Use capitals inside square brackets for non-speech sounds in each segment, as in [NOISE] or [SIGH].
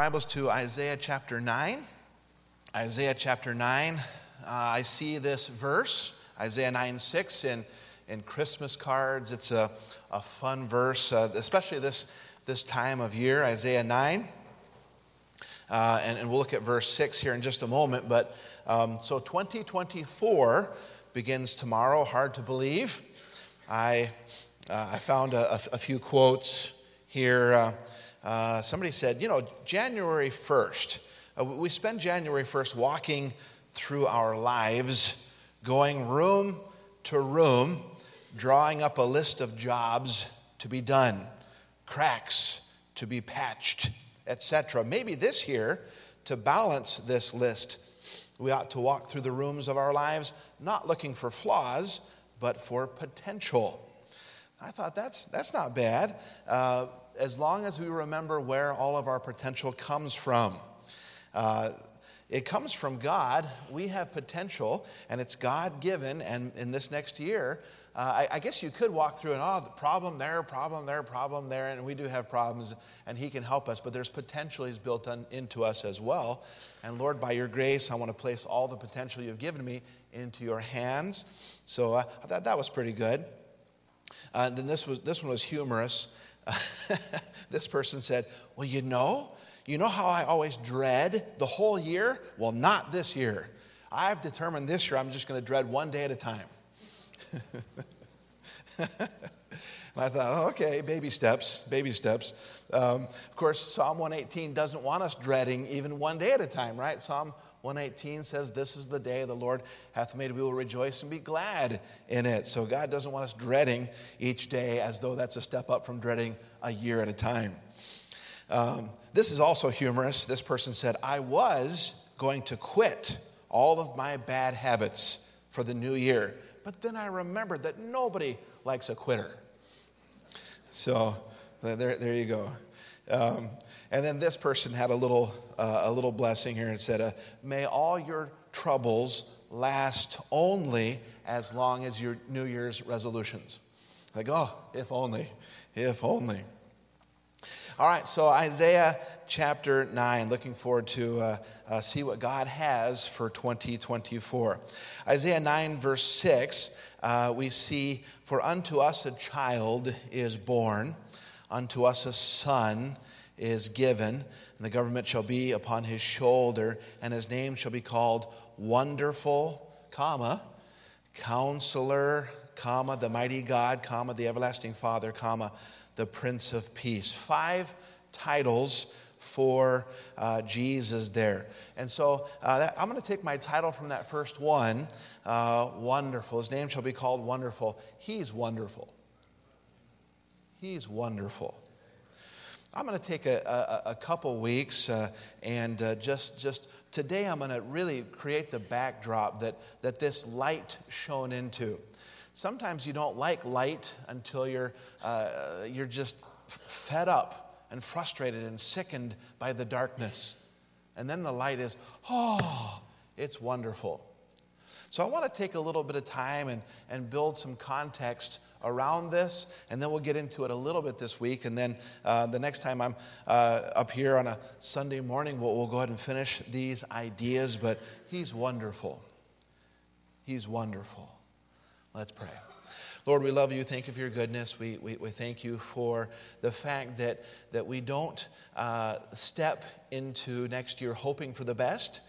Bibles to Isaiah chapter 9. Isaiah chapter 9. Uh, I see this verse, Isaiah 9 6, in, in Christmas cards. It's a, a fun verse, uh, especially this, this time of year, Isaiah 9. Uh, and, and we'll look at verse 6 here in just a moment. But um, so 2024 begins tomorrow. Hard to believe. I, uh, I found a, a, few quotes here. Uh, somebody said, you know, January 1st, uh, we spend January 1st walking through our lives, going room to room, drawing up a list of jobs to be done, cracks to be patched, etc. Maybe this year, to balance this list, we ought to walk through the rooms of our lives not looking for flaws, but for potential. I thought that's, that's not bad. Uh, as long as we remember where all of our potential comes from. Uh, it comes from God. We have potential, and it's God given. And in this next year, uh, I, I, guess you could walk through and, oh, the problem there, problem there, problem there, and we do have problems, and He can help us, but there's potential He's built on, into us as well. And Lord, by your grace, I want to place all the potential you've given me into your hands. So uh, I thought that was pretty good. Uh, then this, was, this one was humorous. [LAUGHS] this person said, Well, you know, you know how I always dread the whole year? Well, not this year. I've determined this year I'm just going to dread one day at a time. [LAUGHS] And I thought, oh, okay, baby steps, baby steps. Um, of course, Psalm 118 doesn't want us dreading even one day at a time, right? Psalm 118 says, This is the day the Lord hath made. We will rejoice and be glad in it. So God doesn't want us dreading each day as though that's a step up from dreading a year at a time. Um, this is also humorous. This person said, I was going to quit all of my bad habits for the new year, but then I remembered that nobody likes a quitter. So there, there you go. Um, and then this person had a little, uh, a little blessing here and said, uh, May all your troubles last only as long as your New Year's resolutions. Like, oh, if only, if only. All right, so Isaiah chapter 9, looking forward to uh, uh, see what God has for 2024. Isaiah 9, verse 6, uh, we see, For unto us a child is born, unto us a son is given, and the government shall be upon his shoulder, and his name shall be called Wonderful, comma, Counselor, comma, the mighty God, comma, the everlasting Father, comma, the Prince of Peace. Five titles for uh, Jesus there. And so uh, that, I'm going to take my title from that first one uh, Wonderful. His name shall be called Wonderful. He's wonderful. He's wonderful. I'm going to take a, a, a couple weeks uh, and uh, just, just today I'm going to really create the backdrop that, that this light shone into. Sometimes you don't like light until you're, uh, you're just fed up and frustrated and sickened by the darkness. And then the light is, oh, it's wonderful. So I want to take a little bit of time and, and build some context around this, and then we'll get into it a little bit this week. And then uh, the next time I'm uh, up here on a Sunday morning, we'll, we'll go ahead and finish these ideas. But He's wonderful. He's wonderful. Let's pray. Lord, we love you. Thank you for your goodness. We, we, we thank you for the fact that, that we don't uh, step into next year hoping for the best.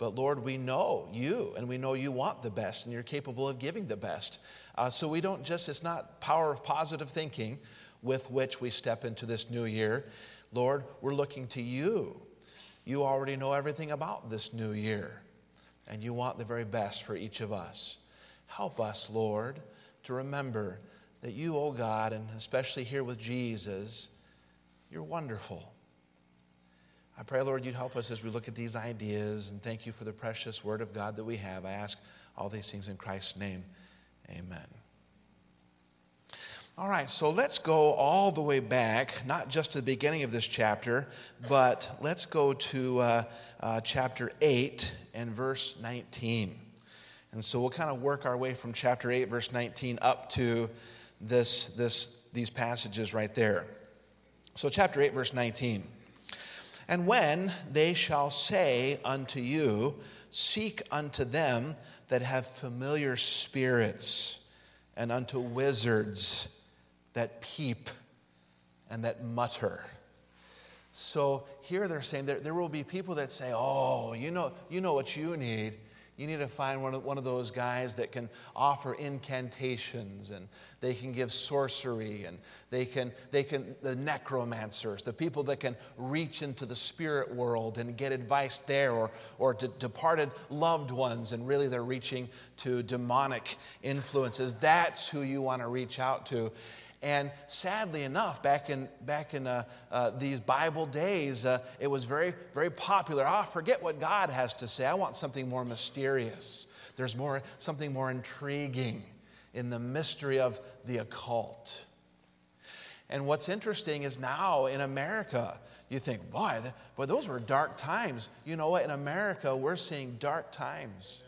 But Lord, we know you, and we know you want the best, and you're capable of giving the best. Uh, so we don't just, it's not power of positive thinking with which we step into this new year. Lord, we're looking to you. You already know everything about this new year, and you want the very best for each of us. Help us, Lord, to remember that you, oh God, and especially here with Jesus, you're wonderful. I pray, Lord, you'd help us as we look at these ideas, and thank you for the precious word of God that we have. I ask all these things in Christ's name. Amen. All right, so let's go all the way back, not just to the beginning of this chapter, but let's go to uh, uh, chapter 8 and verse 19. And so we'll kind of work our way from chapter 8, verse 19, up to this, this, these passages right there. So, chapter 8, verse 19. And when they shall say unto you, Seek unto them that have familiar spirits, and unto wizards that peep and that mutter. So here they're saying there, there will be people that say, Oh, you know, you know what you need you need to find one of, one of those guys that can offer incantations and they can give sorcery and they can, they can, the necromancers, the people that can reach into the spirit world and get advice there or, or to departed loved ones and really they're reaching to demonic influences. That's who you want to reach out to. And sadly enough, back in, back in uh, uh, these Bible days, uh, it was very, very popular. Ah, oh, forget what God has to say. I want something more mysterious. There's more, something more intriguing in the mystery of the occult. And what's interesting is now in America, you think, boy, boy, those were dark times. You know what? In America, we're seeing dark times.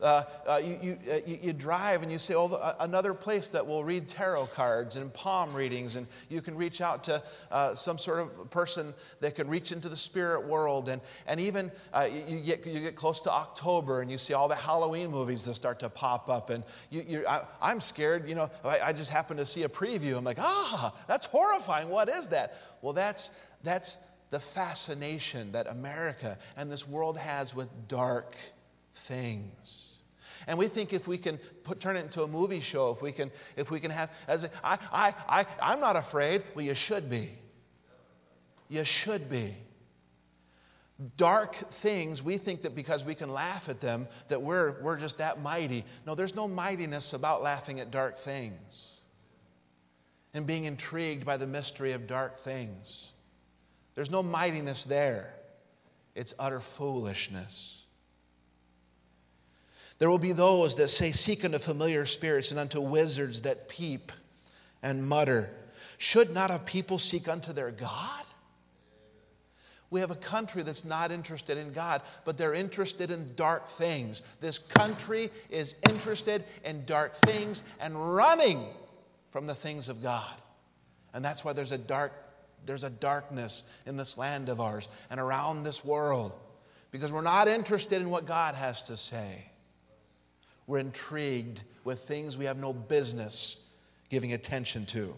Uh, uh, you, uh, you, you, drive and you say, oh, uh, another place that will read tarot cards and palm readings, and you can reach out to uh, some sort of person that can reach into the spirit world. And, and even uh, you, get, you get close to October and you see all the Halloween movies that start to pop up. And you, I, am scared, you know, I, I just happened to see a preview. I'm like, ah, that's horrifying. What is that? Well, that's, that's the fascination that America and this world has with dark things. And we think if we can put, turn it into a movie show, if we can, if we can have, as a, I, I, I, I'm not afraid. Well, you should be. You should be. Dark things, we think that because we can laugh at them, that we're, we're just that mighty. No, there's no mightiness about laughing at dark things and being intrigued by the mystery of dark things. There's no mightiness there, it's utter foolishness. There will be those that say, Seek unto familiar spirits and unto wizards that peep and mutter. Should not a people seek unto their God? We have a country that's not interested in God, but they're interested in dark things. This country is interested in dark things and running from the things of God. And that's why there's a dark there's a darkness in this land of ours and around this world because we're not interested in what God has to say. We're intrigued with things we have no business giving attention to.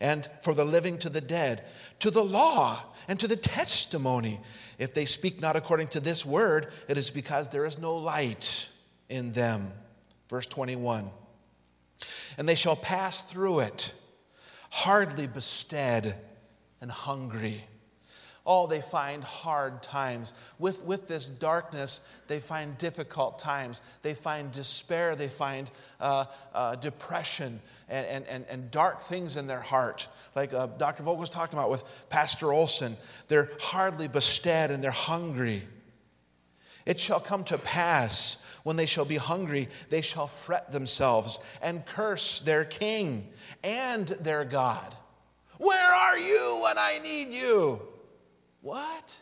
And for the living to the dead, to the law and to the testimony. If they speak not according to this word, it is because there is no light in them. Verse 21 And they shall pass through it, hardly bestead and hungry. Oh, they find hard times. With, with this darkness, they find difficult times. They find despair. They find uh, uh, depression and, and, and, dark things in their heart. Like uh, Dr. Vogel was talking about with Pastor Olson. They're hardly bestead and they're hungry. It shall come to pass when they shall be hungry, they shall fret themselves and curse their king and their God. Where are you when I need you? What?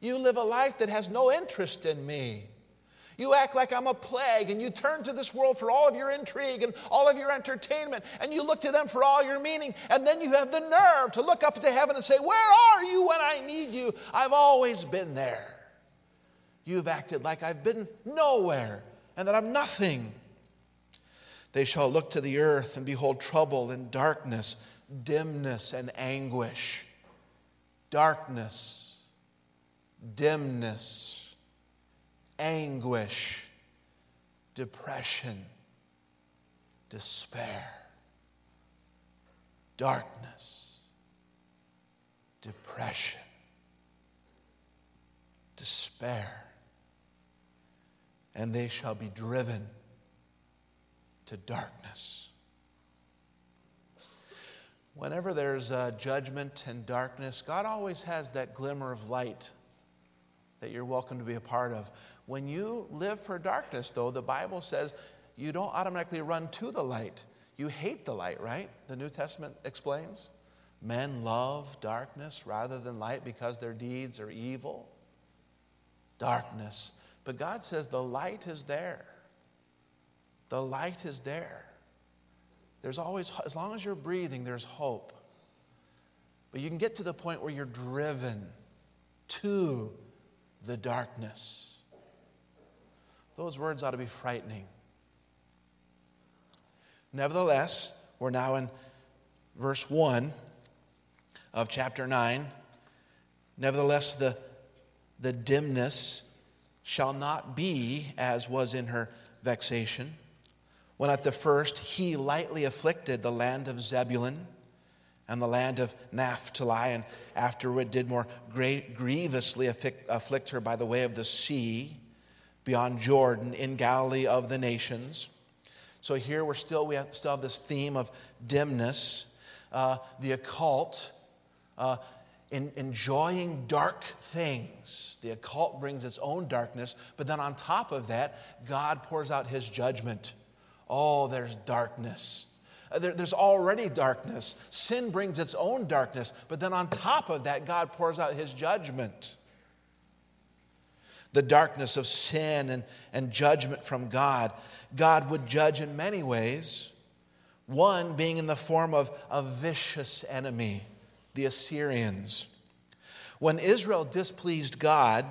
You live a life that has no interest in me. You act like I'm a plague and you turn to this world for all of your intrigue and all of your entertainment and you look to them for all your meaning and then you have the nerve to look up to heaven and say, Where are you when I need you? I've always been there. You've acted like I've been nowhere and that I'm nothing. They shall look to the earth and behold trouble and darkness, dimness and anguish darkness, dimness, anguish, depression, despair, darkness, depression, despair, and they shall be driven to darkness. Whenever there's uh, judgment and darkness, God always has that glimmer of light that you're welcome to be a part of. When you live for darkness, though, the Bible says you don't automatically run to the light. You hate the light, right? The New Testament explains. Men love darkness rather than light because their deeds are evil. Darkness. But God says the light is there. The light is there. There's always, as long as you're breathing, there's hope. but you can get to the point where you're driven to the darkness. Those words ought to be frightening. Nevertheless, we're now in verse 1 of chapter 9. Nevertheless, the, the dimness shall not be as was in her vexation. When at the first he lightly afflicted the land of Zebulun and the land of Naphtali, and afterward did more grievously afflict, her by the way of the sea beyond Jordan in Galilee of the nations. So here we're still, we have, still have this theme of dimness, uh, the occult, uh, in, enjoying dark things. The occult brings its own darkness, but then on top of that, God pours out his judgment. Oh, there's darkness. Uh, there, there's already darkness. Sin brings its own darkness, but then on top of that, God pours out his judgment the darkness of sin and, and judgment from God. God would judge in many ways, one being in the form of a vicious enemy, the Assyrians. When Israel displeased God,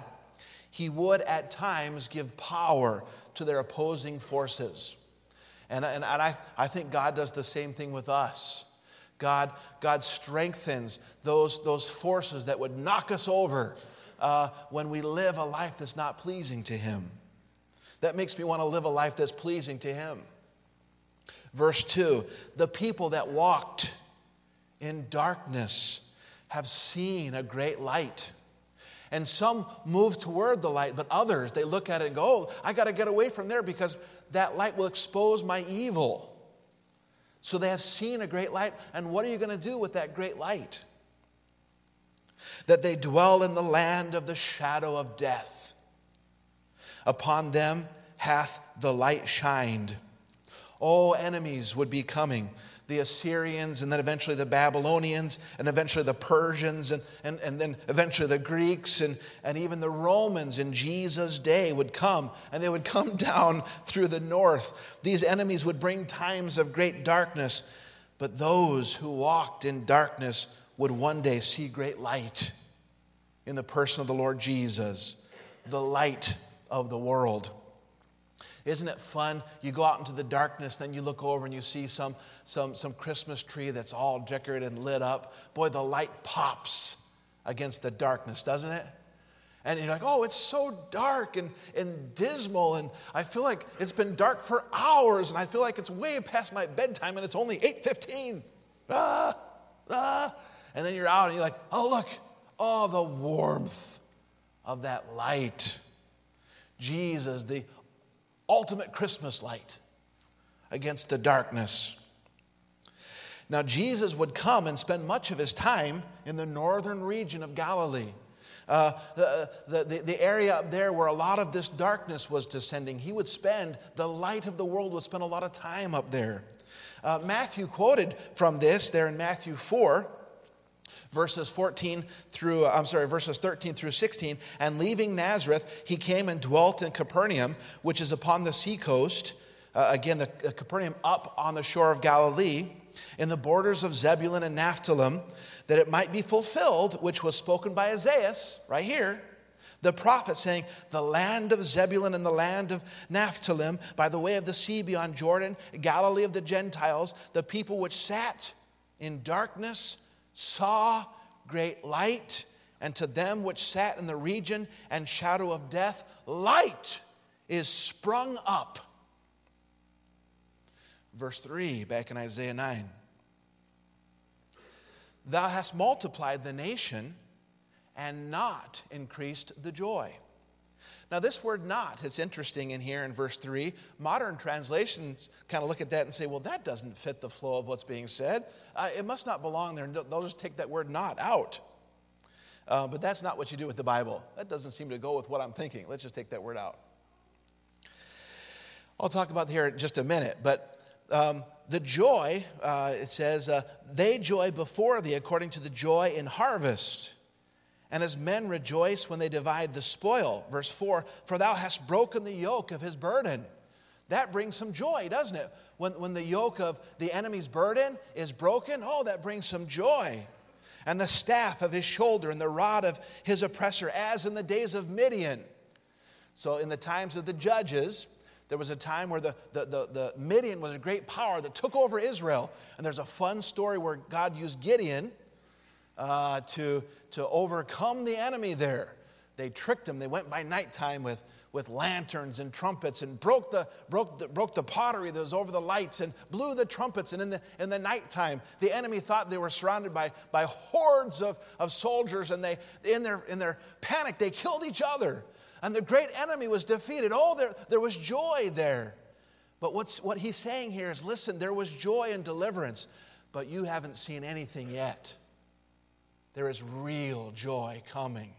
he would at times give power to their opposing forces. And, and, and I, I think God does the same thing with us. God, God strengthens those, those forces that would knock us over uh, when we live a life that's not pleasing to Him. That makes me want to live a life that's pleasing to Him. Verse 2 The people that walked in darkness have seen a great light. And some move toward the light, but others, they look at it and go, Oh, I got to get away from there because that light will expose my evil. So they have seen a great light, and what are you going to do with that great light? that they dwell in the land of the shadow of death. Upon them hath the light shined. Oh, enemies would be coming the Assyrians, and then eventually the Babylonians, and eventually the Persians, and, and, and then eventually the Greeks, and, and even the Romans in Jesus' day would come, and they would come [LAUGHS] down through the north. These enemies would bring times of great darkness, but those who walked in darkness would one day see great light in the person of the Lord Jesus, the light of the world. Isn't it fun? You go out into the darkness, then you look over and you see some, some, some Christmas tree that's all decorated and lit up. Boy, the light pops against the darkness, doesn't it? And you're like, oh, it's so dark and, and dismal, and I feel like it's been dark for hours, and I feel like it's way past my bedtime, and it's only 8.15. Ah, ah. And then you're out and you're like, oh, look, oh, the warmth of that light. Jesus, the ultimate Christmas light against the darkness. Now, Jesus would come and spend much of his time in the northern region of Galilee. Uh, the, the, the area up there where a lot of this darkness was descending, he would spend, the light of the world would spend a lot of time up there. Uh, Matthew quoted from this there in Matthew 4 verses 14 through, I'm sorry, verses 13 through 16. And leaving Nazareth, he came and dwelt in Capernaum, which is upon the seacoast. Uh, again, the uh, Capernaum up on the shore of Galilee, in the borders of Zebulun and Naphtali, that it might be fulfilled, which was spoken by Isaiah, right here, the prophet saying, The land of Zebulun and the land of Naphtali, by the way of the sea beyond Jordan, Galilee of the Gentiles, the people which sat in darkness saw great light, and to them which sat in the region and shadow of death, light is sprung up. Verse 3, back in Isaiah 9. Thou hast multiplied the nation and not increased the joy. Now, this word not is interesting in here in verse 3. Modern translations kind of look at that and say, well, that doesn't fit the flow of what's being said. Uh, it must not belong there. They'll just take that word not out. Uh, but that's not what you do with the Bible. That doesn't seem to go with what I'm thinking. Let's just take that word out. I'll talk about here in just a minute, but um, the joy, uh, it says, uh, they joy before thee according to the joy in harvest and as men rejoice when they divide the spoil. Verse 4 For thou hast broken the yoke of his burden. That brings some joy, doesn't it? When, when the yoke of the enemy's burden is broken, oh, that brings some joy. and the staff of his shoulder and the rod of his oppressor, as in the days of Midian. So, in the times of the judges, there was a time where the, the, the, the, Midian was a great power that took over Israel. And there's a fun story where God used Gideon uh, to, to overcome the enemy there. They tricked him. They went by nighttime with, with lanterns and trumpets and broke the, broke, the, broke the pottery that was over the lights and blew the trumpets. And in the, in the nighttime, the enemy thought they were surrounded by, by hordes of, of soldiers. And they, in, their, in their panic, they killed each other and the great enemy was defeated. Oh, there, there was joy there. But what's, what he's saying here is listen, there was joy and deliverance, but you haven't seen anything yet. There is real joy coming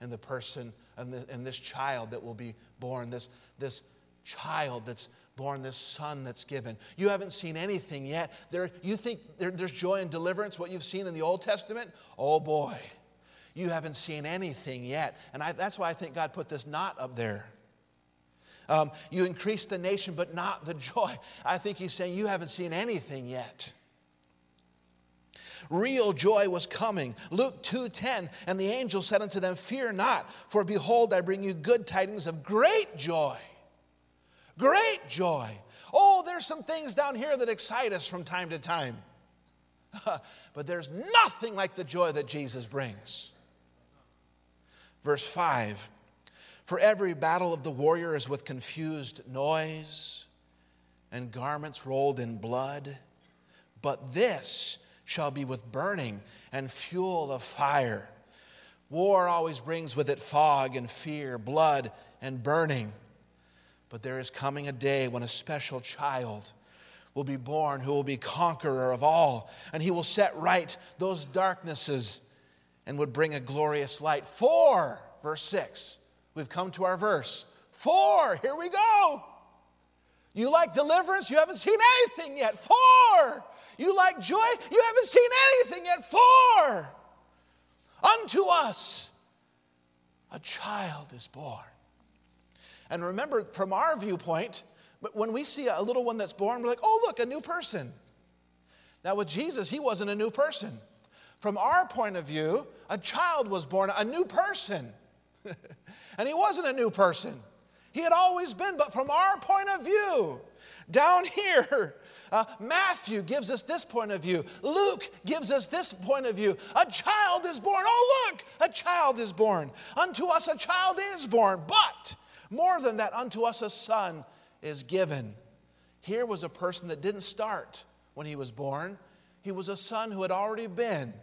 in the person and, this child that will be born, this, this child that's born, this son that's given. You haven't seen anything yet. There, you think there, there's joy and deliverance, what you've seen in the Old Testament? Oh boy you haven't seen anything yet. And I, that's why I think God put this not up there. Um, you increase the nation, but not the joy. I think he's saying you haven't seen anything yet. Real joy was coming. Luke 2:10, and the angel said unto them, Fear not, for behold, I bring you good tidings of great joy. Great joy. Oh, there's some things down here that excite us from time to time. [LAUGHS] but there's nothing like the joy that Jesus brings. Verse 5 For every battle of the warrior is with confused noise and garments rolled in blood, but this shall be with burning and fuel of fire. War always brings with it fog and fear, blood and burning. But there is coming a day when a special child will be born who will be conqueror of all, and he will set right those darknesses and would bring a glorious light. For, verse 6, we've come to our verse. For, here we go. You like deliverance? You haven't seen anything yet. For, you like joy? You haven't seen anything yet. For, unto us a child is born. And remember, from our viewpoint, when we see a little one that's born, we're like, oh, look, a new person. Now, with Jesus, he wasn't a new person. From our point of view, a child was born, a new person. [LAUGHS] and he wasn't a new person. He had always been, but from our point of view, down [LAUGHS] here, uh, Matthew gives us this point of view. Luke gives us this point of view. A child is born. Oh, look, a child is born. Unto us a child is born. But more than that, unto us a son is given. Here was a person that didn't start when he was born, he was a son who had already been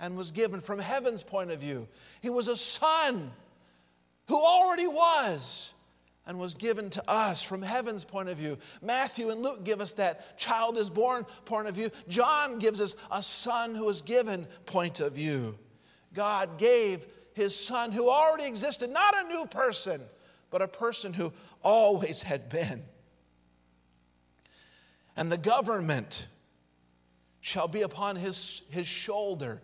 and was given from heaven's point of view. He was a son who already was and was given to us from heaven's point of view. Matthew and Luke give us that child is born point of view. John gives us a son who is given point of view. God gave his son who already existed, not a new person, but a person who always had been. And the government shall be upon his, his shoulder.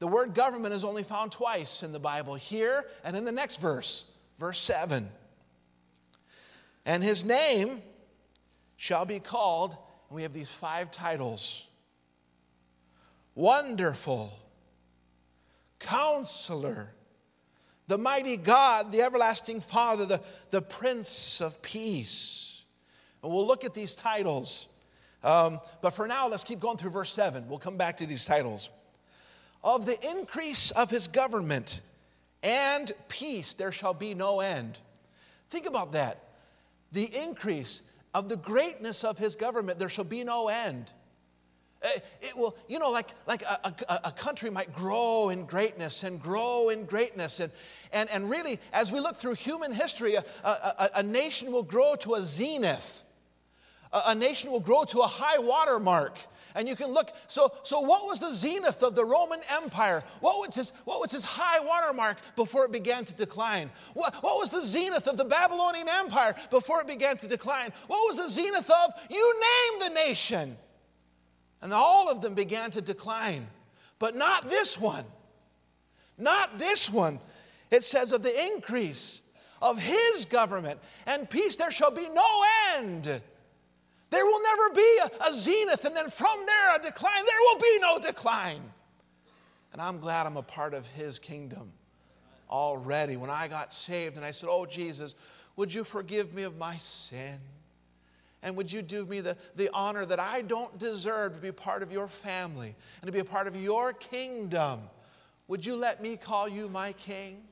The word government is only found twice in the Bible here and in the next verse, verse 7. And his name shall be called, and we have these five titles Wonderful, Counselor, the mighty God, the everlasting Father, the, the Prince of Peace. And we'll look at these titles. Um, but for now, let's keep going through verse 7. We'll come back to these titles of the increase of his government and peace there shall be no end. Think about that. The increase of the greatness of his government, there shall be no end. Eh, it will, you know, like, like a, a, a, country might grow in greatness and grow in greatness. And, and, and really, as we look through human history, a, a, a nation will grow to a zenith a, nation will grow to a high water mark. And you can look, so, so what was the zenith of the Roman Empire? What was his, what was his high water mark before it began to decline? What, what was the zenith of the Babylonian Empire before it began to decline? What was the zenith of, you name the nation? And all of them began to decline. But not this one. Not this one. It says of the increase of his government and peace there shall be no end. There will never be a, a zenith and then from there a decline. There will be no decline. And I'm glad I'm a part of his kingdom already. When I got saved and I said, Oh, Jesus, would you forgive me of my sin? And would you do me the, the honor that I don't deserve to be part of your family and to be a part of your kingdom? Would you let me call you my king?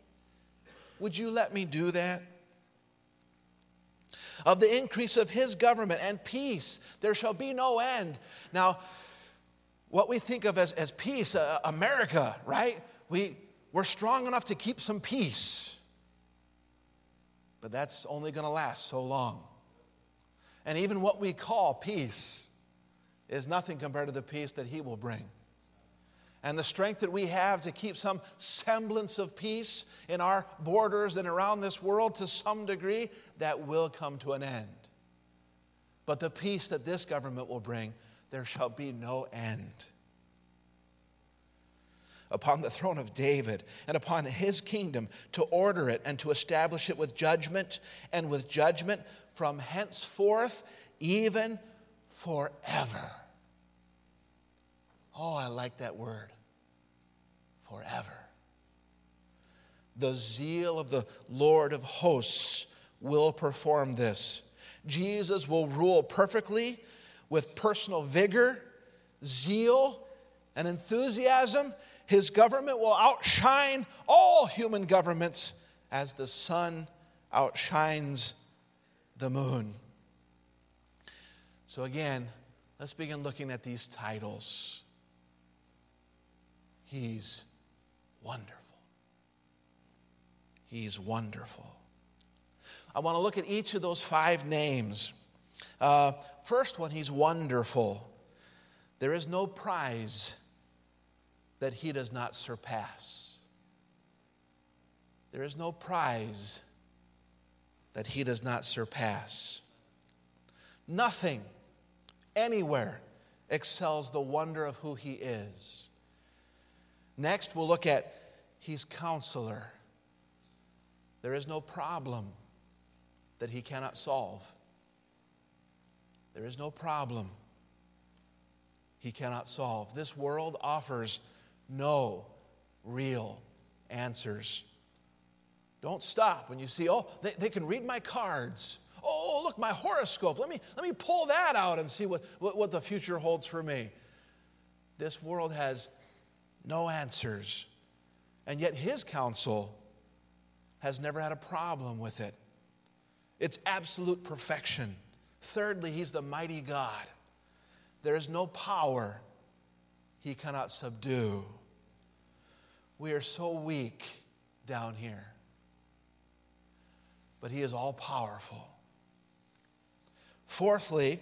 Would you let me do that? Of the increase of his government and peace, there shall be no end. Now, what we think of as, as peace, uh, America, right? We, we're strong enough to keep some peace. But that's only going to last so long. And even what we call peace is nothing compared to the peace that He will bring. And the strength that we have to keep some semblance of peace in our borders and around this world to some degree, that will come to an end. But the peace that this government will bring, there shall be no end upon the throne of David and upon his kingdom to order it and to establish it with judgment and with judgment from henceforth, even forever. Oh, I like that word. Forever. The zeal of the Lord of hosts will perform this. Jesus will rule perfectly with personal vigor, zeal, and enthusiasm his government will outshine all human governments as the sun outshines the moon. So, again, let's begin looking at these titles. He's wonderful. He's wonderful. I want to look at each of those five names. Uh, first one, he's wonderful. There is no prize that he does not surpass. There is no prize that he does not surpass. Nothing anywhere excels the wonder of who he is. Next, we'll look at he's counselor. There is no problem that he cannot solve. There is no problem he cannot solve. This world offers no real answers. Don't stop when you see, oh, they, they can read my cards. Oh, look, my horoscope. Let me, let me pull that out and see what, what, what the future holds for me. This world has no answers. And yet, his counsel has never had a problem with it. It's absolute perfection. Thirdly, he's the mighty God. There is no power he cannot subdue. We are so weak down here. But He is all powerful. Fourthly,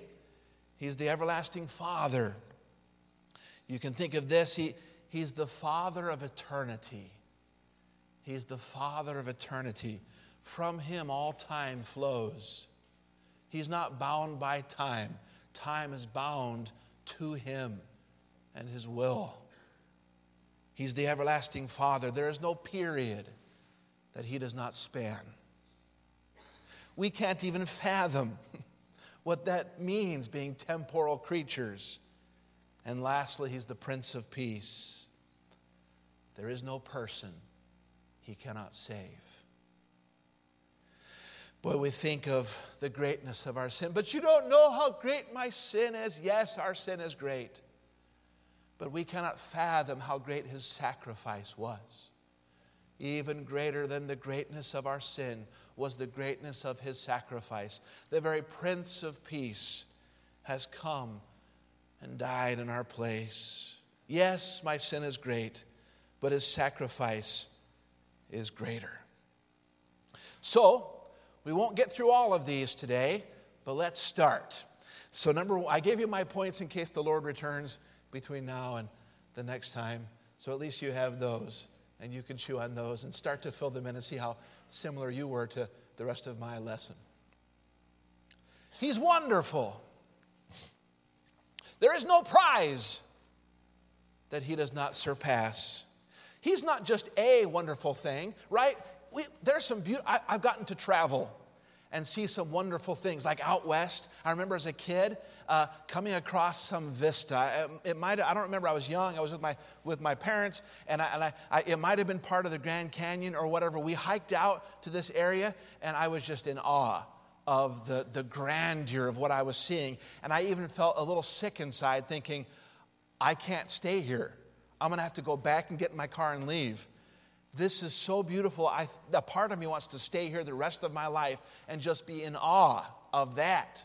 He's the everlasting Father. You can think of this he, He's the Father of eternity. He's the Father of eternity. From Him, all time flows. He's not bound by time, time is bound to Him and His will. He's the everlasting Father. There is no period that He does not span. We can't even fathom [LAUGHS] what that means, being temporal creatures. And lastly, He's the Prince of Peace. There is no person He cannot save. Boy, we think of the greatness of our sin, but you don't know how great my sin is. Yes, our sin is great but we cannot fathom how great his sacrifice was. Even greater than the greatness of our sin was the greatness of his sacrifice. The very Prince of Peace has come and died in our place. Yes, my sin is great, but his sacrifice is greater. So, we won't get through all of these today, but let's start. So, number one, I gave you my points in case the Lord returns between now and the next time. So at least you have those, and you can chew on those and start to fill them in and see how similar you were to the rest of my lesson. He's wonderful. There is no prize that he does not surpass. He's not just a wonderful thing, right? We, there's some beauty. I, I've gotten to travel, and see some wonderful things. Like out west, I remember as a kid uh, coming across some vista. It, it might I don't remember. I was young. I was with my with my parents, and, I, and I, I, it might have been part of the Grand Canyon or whatever. We hiked out to this area, and I was just in awe of the, the grandeur of what I was seeing. And I even felt a little sick inside, thinking, I can't stay here. I'm going to have to go back and get in my car and leave. This is so beautiful. I, a part of me wants to stay here the rest of my life and just be in awe of that.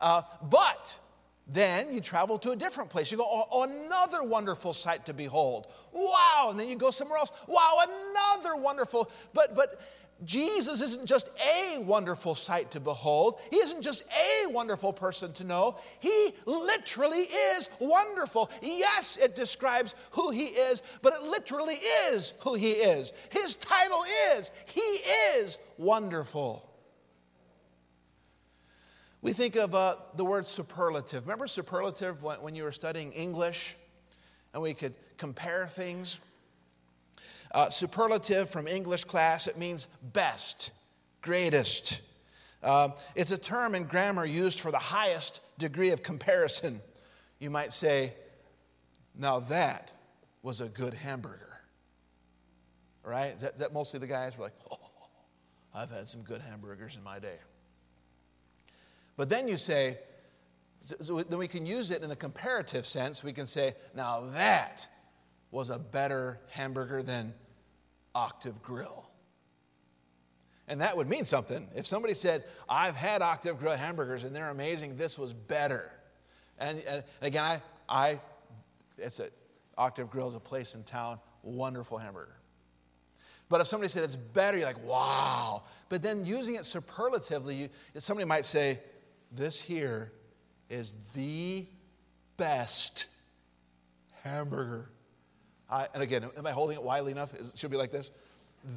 Uh, but then you travel to a different place. You go, oh, another wonderful sight to behold. Wow. And then you go somewhere else. Wow, another wonderful. But, but Jesus isn't just a wonderful sight to behold. He isn't just a wonderful person to know. He literally is wonderful. Yes, it describes who he is, but it literally is who he is. His title is He is wonderful. We think of uh, the word superlative. Remember superlative when, when you were studying English and we could compare things? Uh, superlative from English class, it means best, greatest. Uh, it's a term in grammar used for the highest degree of comparison. You might say, now that was a good hamburger. Right? That, that mostly the guys were like, oh, I've had some good hamburgers in my day. But then you say, so then we can use it in a comparative sense. We can say, now that was a better hamburger than Octave Grill. And that would mean something. If somebody said, I've had Octave Grill hamburgers and they're amazing, this was better. And, and again, I, I, it's a, Octave Grill is a place in town, wonderful hamburger. But if somebody said it's better, you're like, wow. But then using it superlatively, you, somebody might say, this here is the best hamburger I, and again, am I holding it widely enough? It should be like this.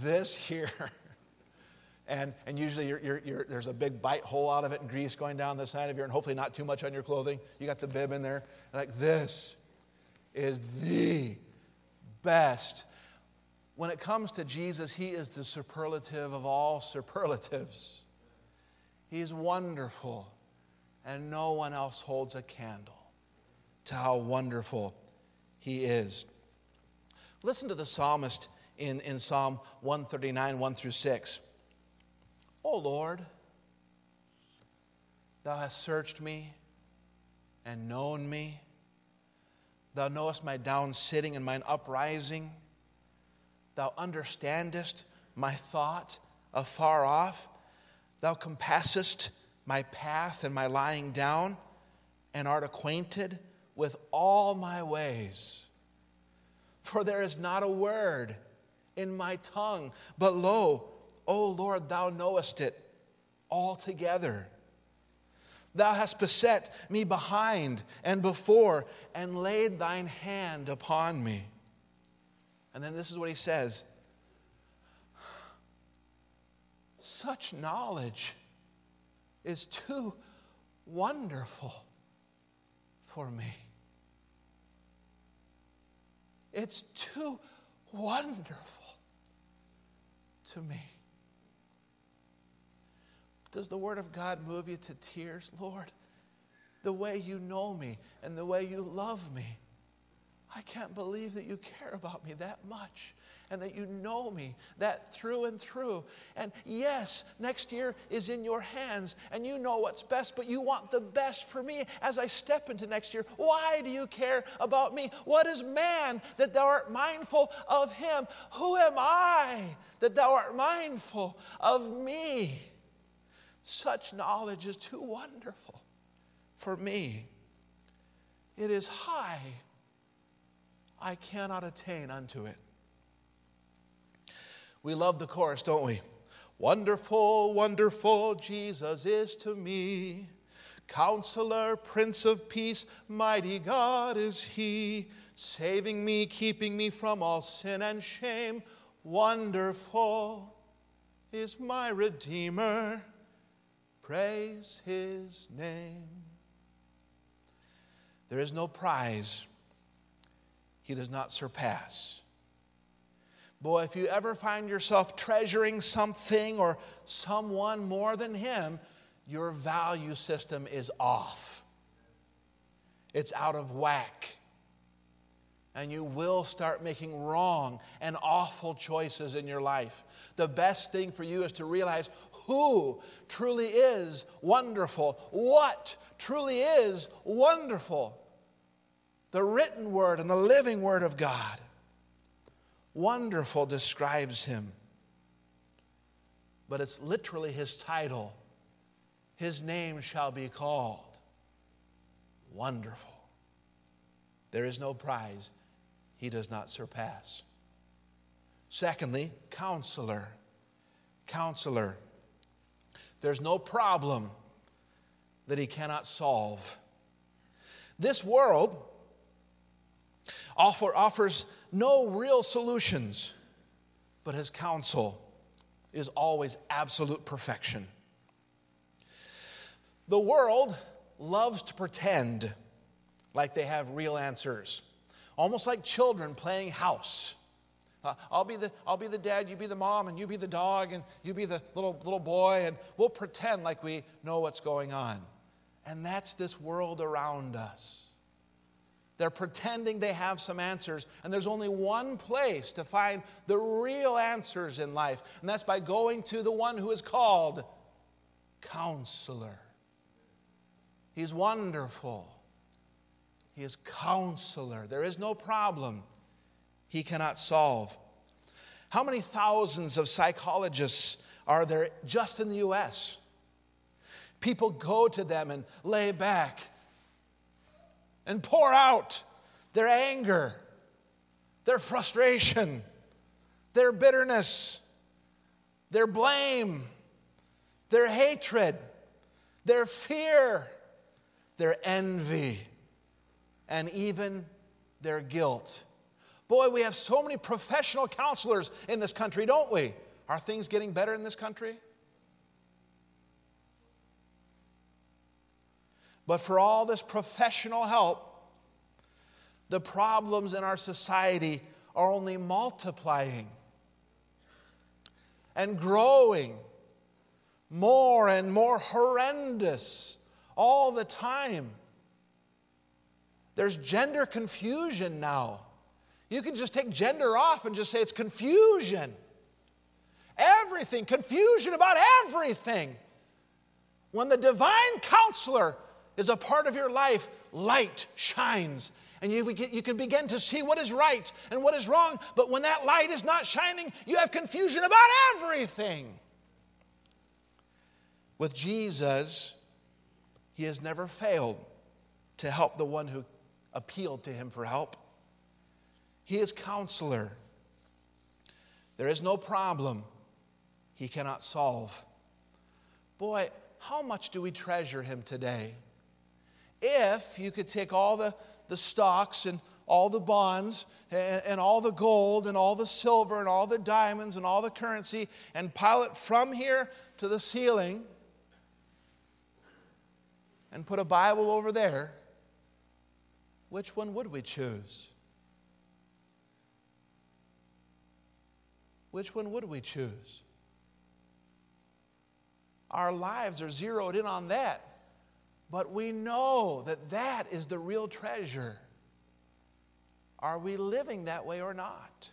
This here. [LAUGHS] and, and usually you're, you're, you're, there's a big bite hole out of it and grease going down the side of your, and hopefully not too much on your clothing. You got the bib in there. Like this is the best. When it comes to Jesus, he is the superlative of all superlatives. He's wonderful, and no one else holds a candle to how wonderful he is. Listen to the psalmist in, in Psalm 139, 1 through 6. O Lord, thou hast searched me and known me. Thou knowest my down sitting and mine uprising. Thou understandest my thought afar off. Thou compassest my path and my lying down, and art acquainted with all my ways. For there is not a word in my tongue, but lo, O Lord, thou knowest it altogether. Thou hast beset me behind and before, and laid thine hand upon me. And then this is what he says Such knowledge is too wonderful for me. It's too wonderful to me. Does the Word of God move you to tears, Lord? The way you know me and the way you love me. I can't believe that you care about me that much and that you know me that through and through. And yes, next year is in your hands and you know what's best, but you want the best for me as I step into next year. Why do you care about me? What is man that thou art mindful of him? Who am I that thou art mindful of me? Such knowledge is too wonderful for me. It is high. I cannot attain unto it. We love the chorus, don't we? Wonderful, wonderful Jesus is to me. Counselor, Prince of Peace, mighty God is He, saving me, keeping me from all sin and shame. Wonderful is my Redeemer. Praise His name. There is no prize He does not surpass. Boy, if you ever find yourself treasuring something or someone more than Him, your value system is off. It's out of whack. And you will start making wrong and awful choices in your life. The best thing for you is to realize who truly is wonderful, what truly is wonderful. The written word and the living word of God. Wonderful describes him. But it's literally his title. His name shall be called Wonderful. There is no prize he does not surpass. Secondly, counselor. Counselor. There's no problem that he cannot solve. This world offer, offers no real solutions, but his counsel is always absolute perfection. The world loves to pretend like they have real answers, almost like children playing house. Uh, I'll, be the, I'll be the dad, you be the mom, and you be the dog, and you be the little, little boy, and we'll pretend like we know what's going on. And that's this world around us. They're pretending they have some answers, and there's only one place to find the real answers in life, and that's by going to the one who is called Counselor. He's wonderful. He is Counselor. There is no problem he cannot solve. How many thousands of psychologists are there just in the US? People go to them and lay back and pour out their anger, their frustration, their bitterness, their blame, their hatred, their fear, their envy, and even their guilt. Boy, we have so many professional counselors in this country, don't we? Are things getting better in this country? But for all this professional help, the problems in our society are only multiplying and growing more and more horrendous all the time. There's gender confusion now. You can just take gender off and just say it's confusion. Everything, confusion about everything. When the divine counselor is a part of your life, light shines. And you, you can begin to see what is right and what is wrong. But when that light is not shining, you have confusion about everything. With Jesus, he has never failed to help the one who appealed to him for help. He is counselor. There is no problem he cannot solve. Boy, how much do we treasure him today? If you could take all the, the stocks and all the bonds and, and, all the gold and all the silver and all the diamonds and all the currency and pile it from here to the ceiling and put a Bible over there, which one would we choose? Which one would we choose? Our lives are zeroed in on that. But we know that that is the real treasure. Are we living that way or not?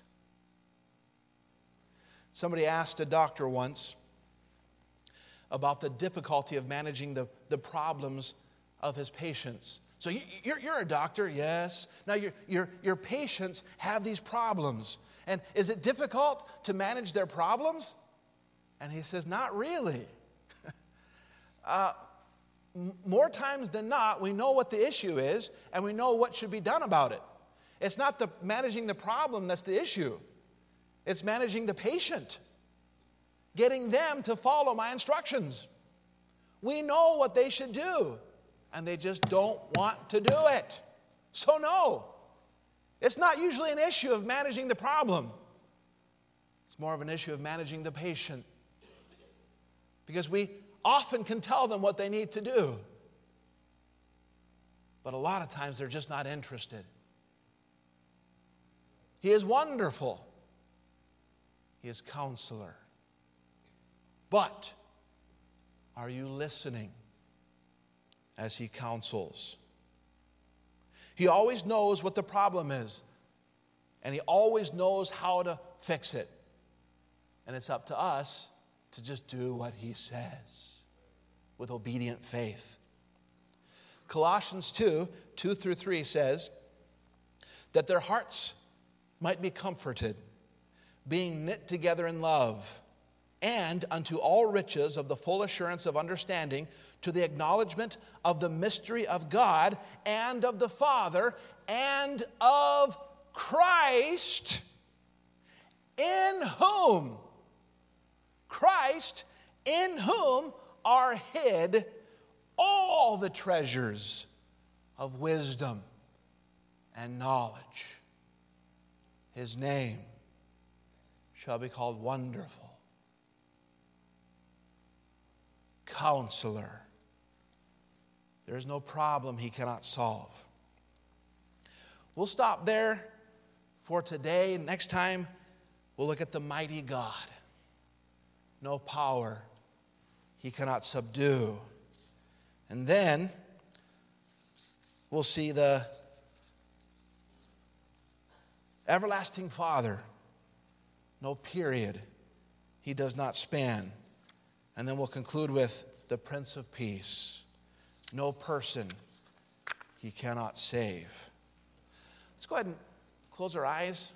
Somebody asked a doctor once about the difficulty of managing the, the problems of his patients. So you're, you're a doctor, yes. Now your, your, your patients have these problems. And is it difficult to manage their problems? And he says, Not really. [LAUGHS] uh, more times than not, we know what the issue is and we know what should be done about it. It's not the managing the problem that's the issue. It's managing the patient, getting them to follow my instructions. We know what they should do, and they just don't want to do it. So, no, it's not usually an issue of managing the problem, it's more of an issue of managing the patient. Because we often can tell them what they need to do. But a lot of times they're just not interested. He is wonderful. He is counselor. But are you listening as he counsels? He always knows what the problem is, and he always knows how to fix it. And it's up to us to just do what he says with obedient faith. Colossians 2 2 through 3 says that their hearts might be comforted, being knit together in love, and unto all riches of the full assurance of understanding, to the acknowledgement of the mystery of God and of the Father and of Christ, in whom, Christ, in whom are hid all the treasures of wisdom and knowledge. His name shall be called Wonderful, Counselor. There is no problem he cannot solve. We'll stop there for today. Next time, we'll look at the mighty God. No power he cannot subdue. And then we'll see the everlasting Father. No period he does not span. And then we'll conclude with the Prince of Peace. No person he cannot save. Let's go ahead and close our eyes.